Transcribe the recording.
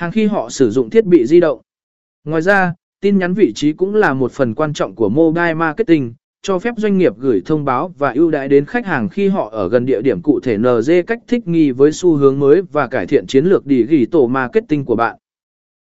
hàng khi họ sử dụng thiết bị di động. Ngoài ra, tin nhắn vị trí cũng là một phần quan trọng của mobile marketing, cho phép doanh nghiệp gửi thông báo và ưu đãi đến khách hàng khi họ ở gần địa điểm cụ thể NG cách thích nghi với xu hướng mới và cải thiện chiến lược đi ghi tổ marketing của bạn.